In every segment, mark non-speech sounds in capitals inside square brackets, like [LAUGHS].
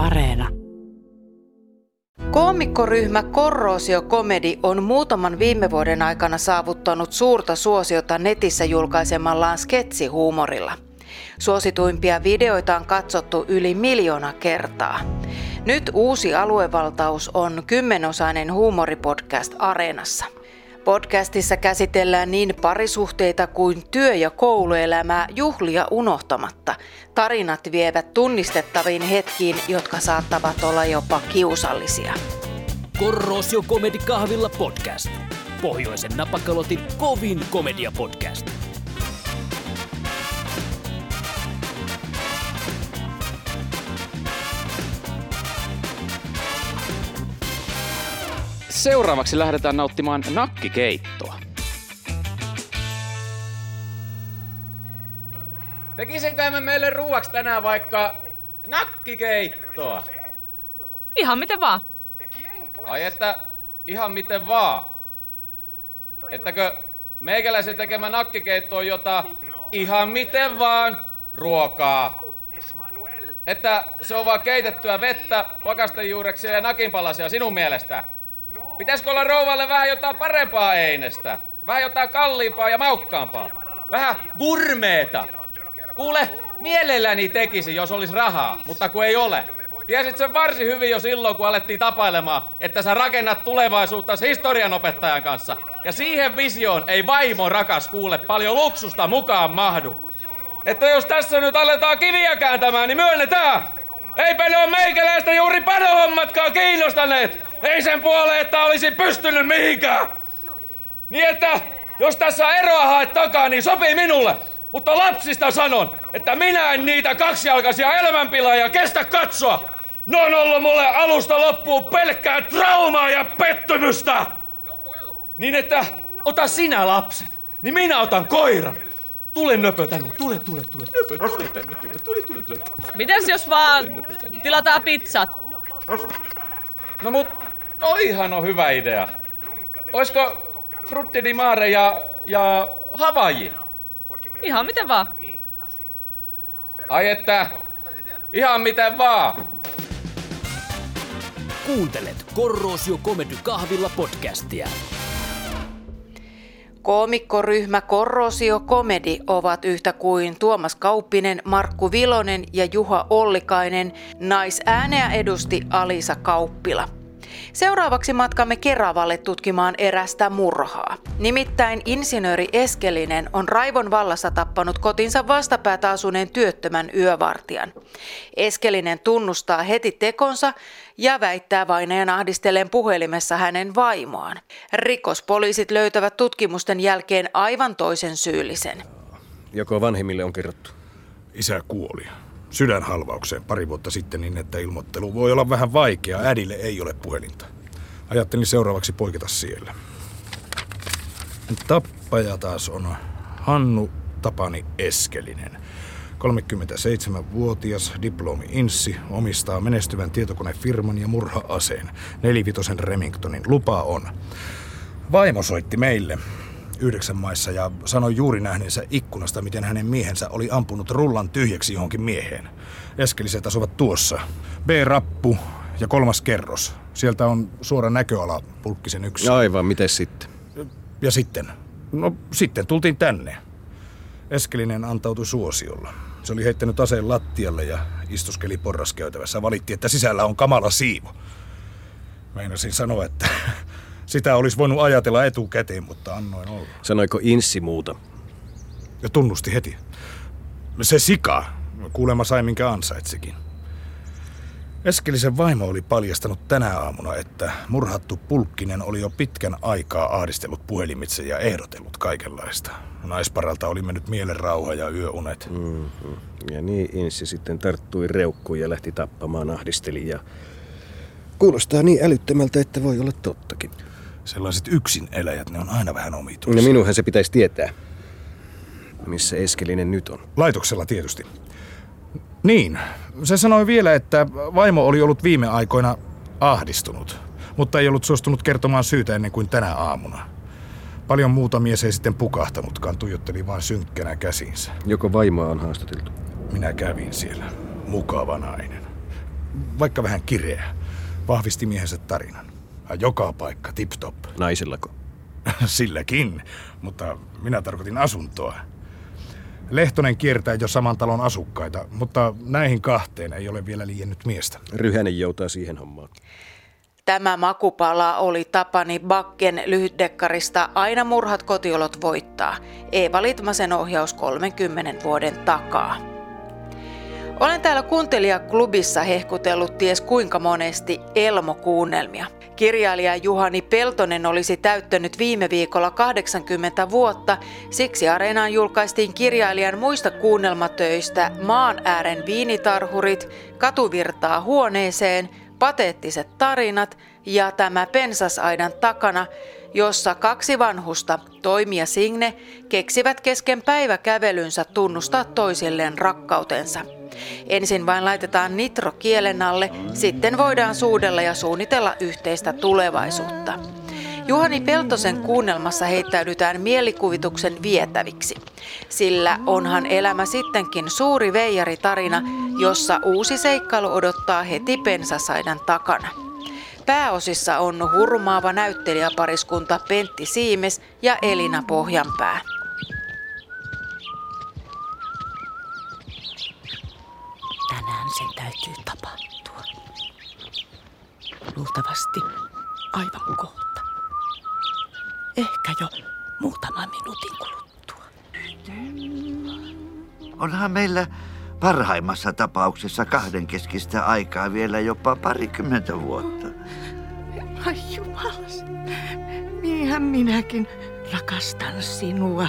Areena. Koomikkoryhmä Korrosio Comedy on muutaman viime vuoden aikana saavuttanut suurta suosiota netissä julkaisemallaan sketsihuumorilla. Suosituimpia videoita on katsottu yli miljoona kertaa. Nyt uusi aluevaltaus on kymmenosainen huumoripodcast Areenassa. Podcastissa käsitellään niin parisuhteita kuin työ- ja kouluelämää juhlia unohtamatta. Tarinat vievät tunnistettaviin hetkiin, jotka saattavat olla jopa kiusallisia. Korrosio Comedy Kahvilla podcast. Pohjoisen napakalotin kovin komedia Seuraavaksi lähdetään nauttimaan nakkikeittoa. Tekisinkö mä meille ruuaksi tänään vaikka nakkikeittoa? Ihan miten vaan. Ai että ihan miten vaan. Ettäkö meikäläisen tekemä nakkikeitto on jota ihan miten vaan ruokaa. Että se on vaan keitettyä vettä, pakastejuureksia ja nakinpalasia sinun mielestä. Pitäisikö olla rouvalle vähän jotain parempaa einestä? Vähän jotain kalliimpaa ja maukkaampaa? Vähän gurmeeta? Kuule, mielelläni tekisi, jos olisi rahaa, mutta kun ei ole. Tiesit sen varsin hyvin jo silloin, kun alettiin tapailemaan, että sä rakennat tulevaisuutta historianopettajan kanssa. Ja siihen visioon ei vaimo rakas kuule paljon luksusta mukaan mahdu. Että jos tässä nyt aletaan kiviä kääntämään, niin myönnetään! Eipä ne ole meikäläistä juuri padohommatkaan kiinnostaneet! Ei sen puoleen, että olisi pystynyt mihinkään! Niin että, jos tässä eroa haet takaa, niin sopii minulle! Mutta lapsista sanon, että minä en niitä kaksijalkaisia elämänpilaajia kestä katsoa! Ne on ollut mulle alusta loppuun pelkkää traumaa ja pettymystä! Niin että, ota sinä lapset, niin minä otan koiran. Tule nöpö tänne, tule, tule, tule. Nöpö, tule tänne, tule, tule, tule, tule. Mites jos vaan tilataan pizzat? No mut, toihan on hyvä idea. Oisko Frutti di Mare ja, ja Havaji? Ihan miten vaan. Ai että, ihan miten vaan. Kuuntelet Korrosio Comedy Kahvilla podcastia. Koomikkoryhmä Korrosio Comedy ovat yhtä kuin Tuomas Kauppinen, Markku Vilonen ja Juha Ollikainen. Naisääneä edusti Alisa Kauppila. Seuraavaksi matkamme Keravalle tutkimaan erästä murhaa. Nimittäin insinööri Eskelinen on raivon vallassa tappanut kotinsa vastapäätä asuneen työttömän yövartijan. Eskelinen tunnustaa heti tekonsa ja väittää vainajan ahdistelleen puhelimessa hänen vaimoaan. Rikospoliisit löytävät tutkimusten jälkeen aivan toisen syyllisen. Joko vanhemmille on kerrottu? Isä kuoli. Sydänhalvaukseen pari vuotta sitten niin, että ilmoittelu voi olla vähän vaikea. Äidille ei ole puhelinta. Ajattelin seuraavaksi poiketa siellä. Tappaja taas on Hannu Tapani Eskelinen. 37-vuotias diplomi-inssi omistaa menestyvän tietokonefirman ja murha-aseen. Nelivitosen Remingtonin lupa on. Vaimo soitti meille yhdeksän maissa ja sanoi juuri nähneensä ikkunasta, miten hänen miehensä oli ampunut rullan tyhjäksi johonkin mieheen. Eskeliset asuvat tuossa. B-rappu ja kolmas kerros. Sieltä on suora näköala pulkkisen yksi. Aivan, miten sitten? Ja sitten? No sitten tultiin tänne. Eskelinen antautui suosiolla. Se oli heittänyt aseen lattialle ja istuskeli porraskäytävässä. Valitti, että sisällä on kamala siivo. Meinasin sanoa, että [LAUGHS] sitä olisi voinut ajatella etukäteen, mutta annoin olla. Sanoiko Inssi muuta? Ja tunnusti heti. Se sika, kuulemma sai minkä ansaitsikin. Eskelisen vaimo oli paljastanut tänä aamuna, että murhattu Pulkkinen oli jo pitkän aikaa ahdistellut puhelimitse ja ehdotellut kaikenlaista. Naisparalta oli mennyt mielen rauha ja yöunet. Mm-hmm. Ja niin Inssi sitten tarttui reukkuun ja lähti tappamaan ahdistelijaa. Kuulostaa niin älyttömältä, että voi olla tottakin. Sellaiset yksin eläjät, ne on aina vähän omituisia. No minunhan se pitäisi tietää. Missä Eskelinen nyt on? Laitoksella tietysti. Niin, se sanoi vielä, että vaimo oli ollut viime aikoina ahdistunut, mutta ei ollut suostunut kertomaan syytä ennen kuin tänä aamuna. Paljon muuta mies ei sitten pukahtanutkaan, tuijotteli vain synkkänä käsinsä. Joko vaimoa on haastateltu? Minä kävin siellä. Mukava nainen. vaikka vähän kireä. Vahvisti miehensä tarinan. Ja joka paikka tip-top. [LAUGHS] Naisillako? Silläkin, mutta minä tarkoitin asuntoa. Lehtonen kiertää jo saman talon asukkaita, mutta näihin kahteen ei ole vielä liiennyt miestä. Ryhänen joutaa siihen hommaan. Tämä makupala oli Tapani Bakken lyhytdekkarista Aina murhat kotiolot voittaa. Eeva Litmasen ohjaus 30 vuoden takaa. Olen täällä kuuntelijaklubissa hehkutellut ties kuinka monesti Elmo-kuunnelmia. Kirjailija Juhani Peltonen olisi täyttänyt viime viikolla 80 vuotta, siksi Areenaan julkaistiin kirjailijan muista kuunnelmatöistä Maan äären viinitarhurit, Katuvirtaa huoneeseen, Pateettiset tarinat ja tämä Pensasaidan takana, jossa kaksi vanhusta, Toimi ja Signe, keksivät kesken päiväkävelynsä tunnustaa toisilleen rakkautensa. Ensin vain laitetaan nitro kielen alle, sitten voidaan suudella ja suunnitella yhteistä tulevaisuutta. Juhani Peltosen kuunnelmassa heittäydytään mielikuvituksen vietäviksi, sillä onhan elämä sittenkin suuri veijaritarina, jossa uusi seikkailu odottaa heti pensasaidan takana. Pääosissa on hurmaava näyttelijäpariskunta Pentti Siimes ja Elina Pohjanpää. Täytyy tapahtua. Luultavasti aivan kohta. Ehkä jo muutaman minuutin kuluttua. Onhan meillä parhaimmassa tapauksessa kahdenkeskistä aikaa vielä jopa parikymmentä vuotta. Ai jumalas, niinhän minäkin rakastan sinua.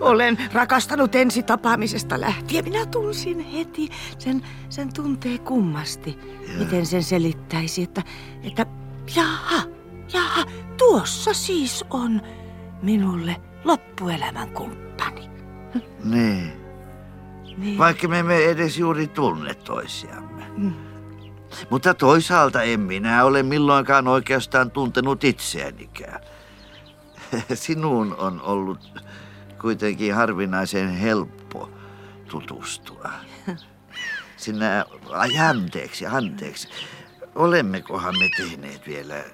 Olen rakastanut ensi tapaamisesta lähtien. Minä tunsin heti sen, sen tuntee kummasti. Miten sen selittäisi, että, että jaha, jaha, tuossa siis on minulle loppuelämän kumppani. Niin. Niin. Vaikka me emme edes juuri tunne toisiamme. Mutta toisaalta en minä ole milloinkaan oikeastaan tuntenut itseänikään. [LAUGHS] Sinuun on ollut kuitenkin harvinaisen helppo tutustua. [LAUGHS] Sinä, ai anteeksi, anteeksi. Olemmekohan me tehneet vielä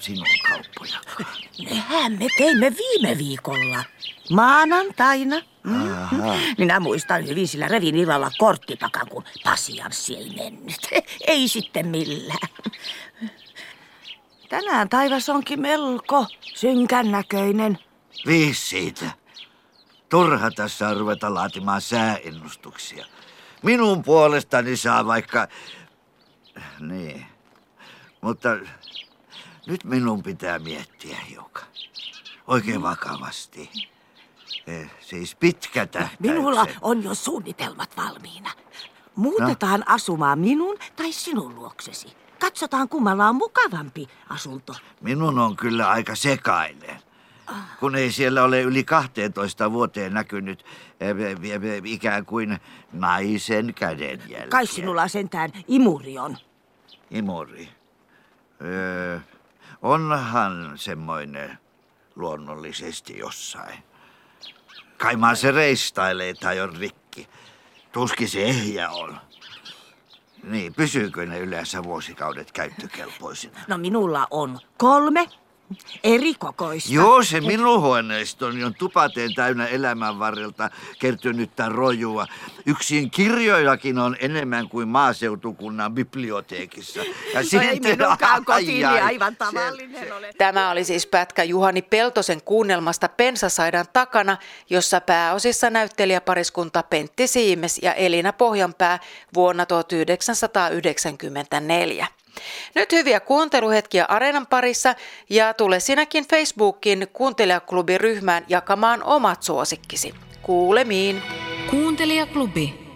sinun kauppojakaan? Nehän me teimme viime viikolla. Maanantaina. Minä muistan hyvin sillä revin illalla korttipakan, kun pasianssi ei mennyt. [LAUGHS] Ei sitten millään. Tänään taivas onkin melko synkän näköinen. Viisi siitä. Turha tässä on ruveta laatimaan sääennustuksia. Minun puolestani saa vaikka... Niin. Mutta nyt minun pitää miettiä hiukan. Oikein vakavasti. Eh, Siis pitkä tähtäyksen. Minulla on jo suunnitelmat valmiina. Muutetaan asumaan minun tai sinun luoksesi. Katsotaan kummalla on mukavampi asunto. Minun on kyllä aika sekainen. Kun ei siellä ole yli 12 vuoteen näkynyt eh, eh, eh, ikään kuin naisen kädenjälkiä. Kai sinulla sentään imuri on. Imuri. Öö, onhan semmoinen luonnollisesti jossain. Kaimaan se reistailee tai on rikki. Tuskin se ehjä on. Niin, pysyykö ne yleensä vuosikaudet käyttökelpoisina? No minulla on kolme eri kokoista. Joo, se minun huoneistoni on tupateen täynnä elämän varrelta kertynyttä rojua. Yksin kirjoillakin on enemmän kuin maaseutukunnan biblioteekissa. Ja No ei minunkaan kotiini ai, ai, aivan se- tavallinen ole. Tämä oli siis pätkä Juhani Peltosen kuunnelmasta Pensasaidan takana, jossa pääosissa näyttelijäpariskunta Pentti Siimes ja Elina Pohjanpää vuonna 1994. Nyt hyviä kuunteluhetkiä Areenan parissa ja tule sinäkin Facebookin kuuntelijaklubiryhmään jakamaan omat suosikkisi. Kuulemiin! Kuuntelijaklubi.